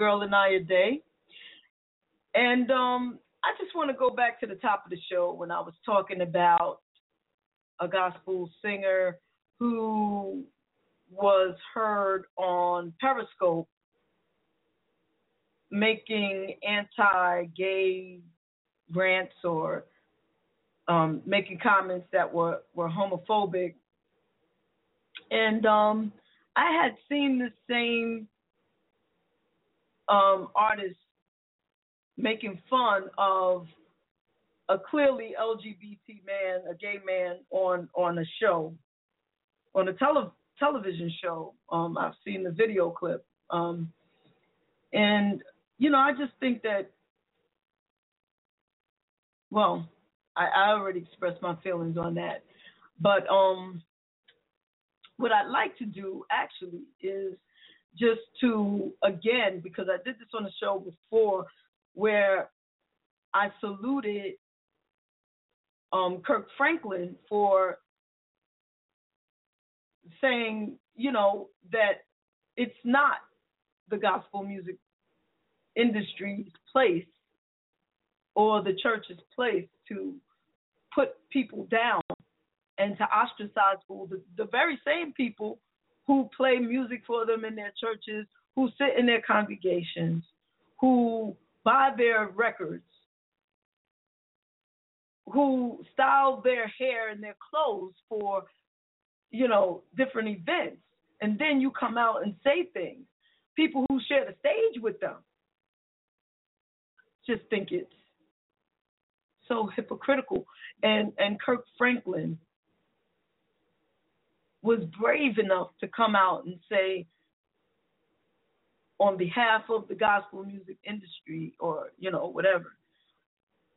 Yeah, that's my girl Anaya Day. And um, I just want to go back to the top of the show when I was talking about a gospel singer who was heard on Periscope making anti-gay rants or um, making comments that were, were homophobic. And um, I had seen the same um, artist making fun of a clearly LGBT man, a gay man, on on a show, on a tele- television show. Um, I've seen the video clip, um, and you know, I just think that. Well, I, I already expressed my feelings on that, but um, what I'd like to do actually is just to again because I did this on the show before where I saluted um, Kirk Franklin for saying, you know, that it's not the gospel music industry's place or the church's place to put people down and to ostracize people. The, the very same people who play music for them in their churches, who sit in their congregations, who buy their records, who style their hair and their clothes for, you know, different events. And then you come out and say things. People who share the stage with them just think it's so hypocritical. And and Kirk Franklin was brave enough to come out and say on behalf of the gospel music industry or you know whatever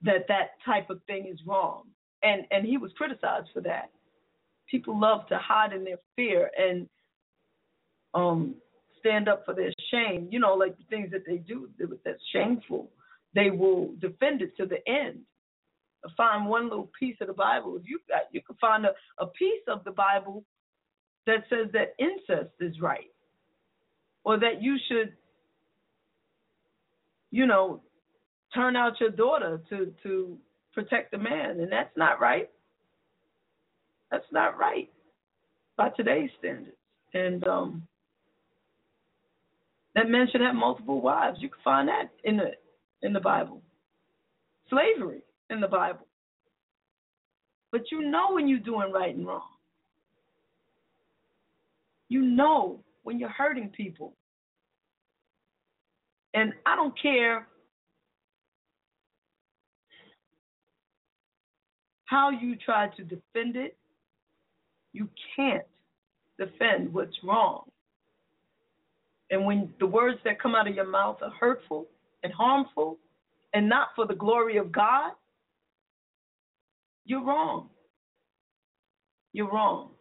that that type of thing is wrong. And and he was criticized for that. People love to hide in their fear and um stand up for their shame. You know like the things that they do that's shameful they will defend it to the end. Find one little piece of the bible. If you got you can find a, a piece of the bible that says that incest is right or that you should you know turn out your daughter to to protect the man and that's not right. That's not right by today's standards. And um that men should have multiple wives. You can find that in the in the bible. Slavery in the bible. But you know when you're doing right and wrong you know when you're hurting people. And I don't care how you try to defend it, you can't defend what's wrong. And when the words that come out of your mouth are hurtful and harmful and not for the glory of God, you're wrong. You're wrong.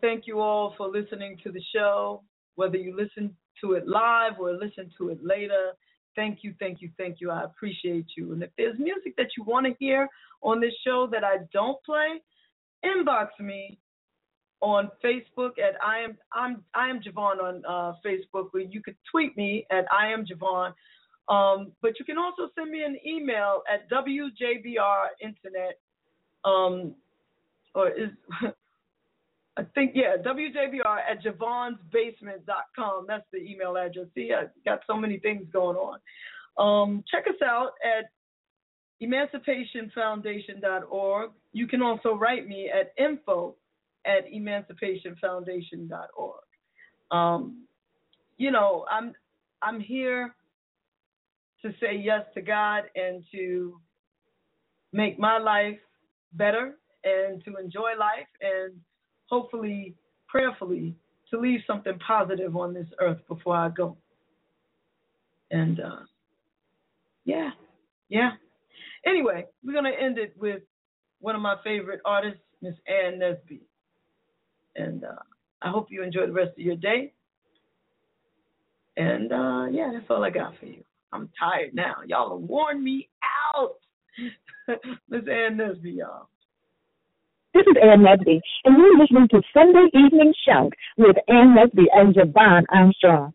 Thank you all for listening to the show, whether you listen to it live or listen to it later. Thank you, thank you, thank you. I appreciate you. And if there's music that you want to hear on this show that I don't play, inbox me on Facebook at I am I'm I am JaVonne on uh, Facebook, where you could tweet me at I am JaVonne. Um, but you can also send me an email at wjbrinternet um, or is I think yeah, WJBR at javonsbasement.com. That's the email address. See, I got so many things going on. Um, check us out at emancipationfoundation.org. You can also write me at info at emancipationfoundation.org. Um, you know, I'm I'm here to say yes to God and to make my life better and to enjoy life and hopefully, prayerfully, to leave something positive on this earth before I go. And uh, yeah, yeah. Anyway, we're gonna end it with one of my favorite artists, Miss Ann Nesby. And uh, I hope you enjoy the rest of your day. And uh, yeah, that's all I got for you. I'm tired now. Y'all have worn me out. Miss Ann Nesby, y'all. This is Ann Nesby, and you're listening to Sunday Evening Shout with Ann Nesby and JaVonne Armstrong.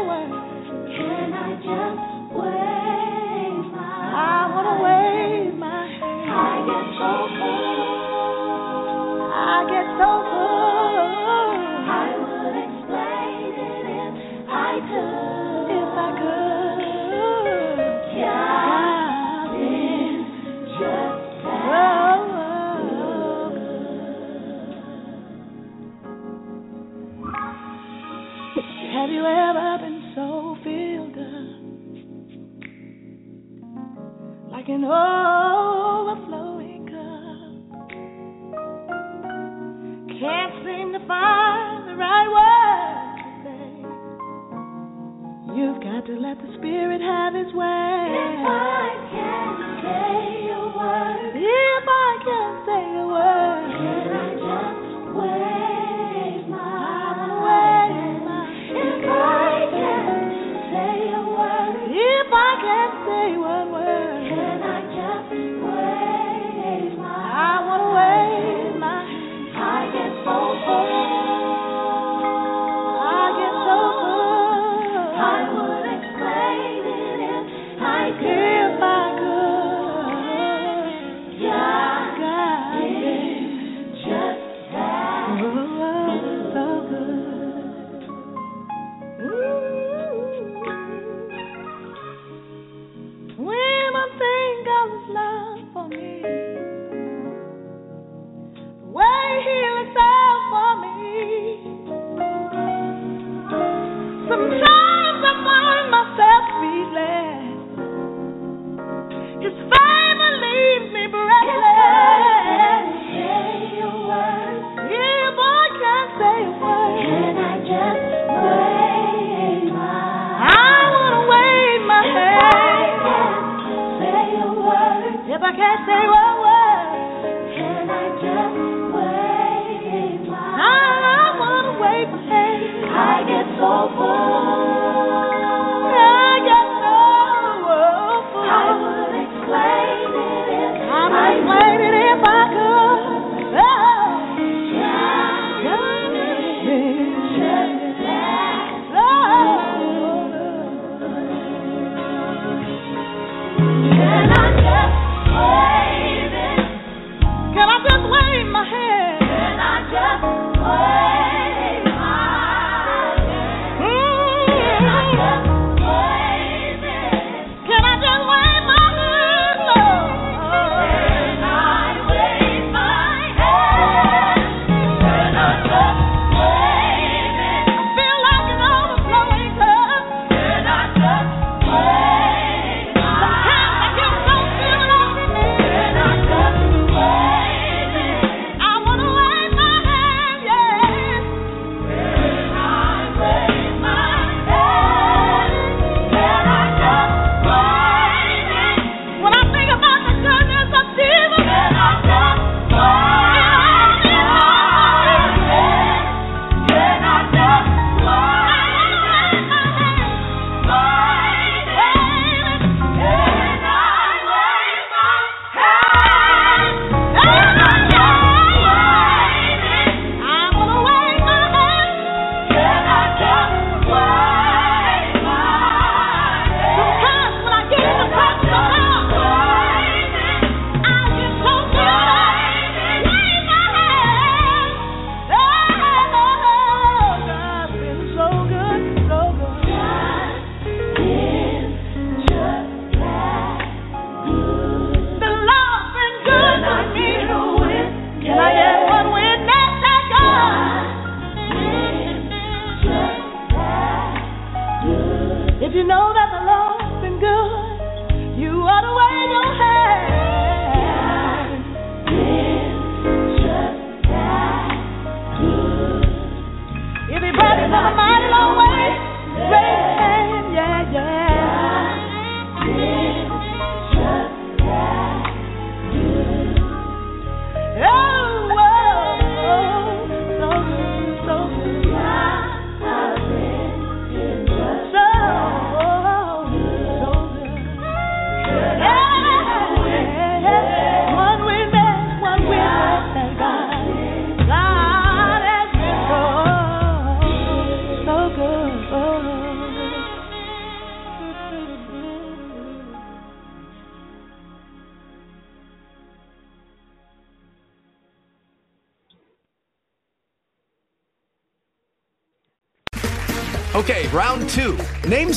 like an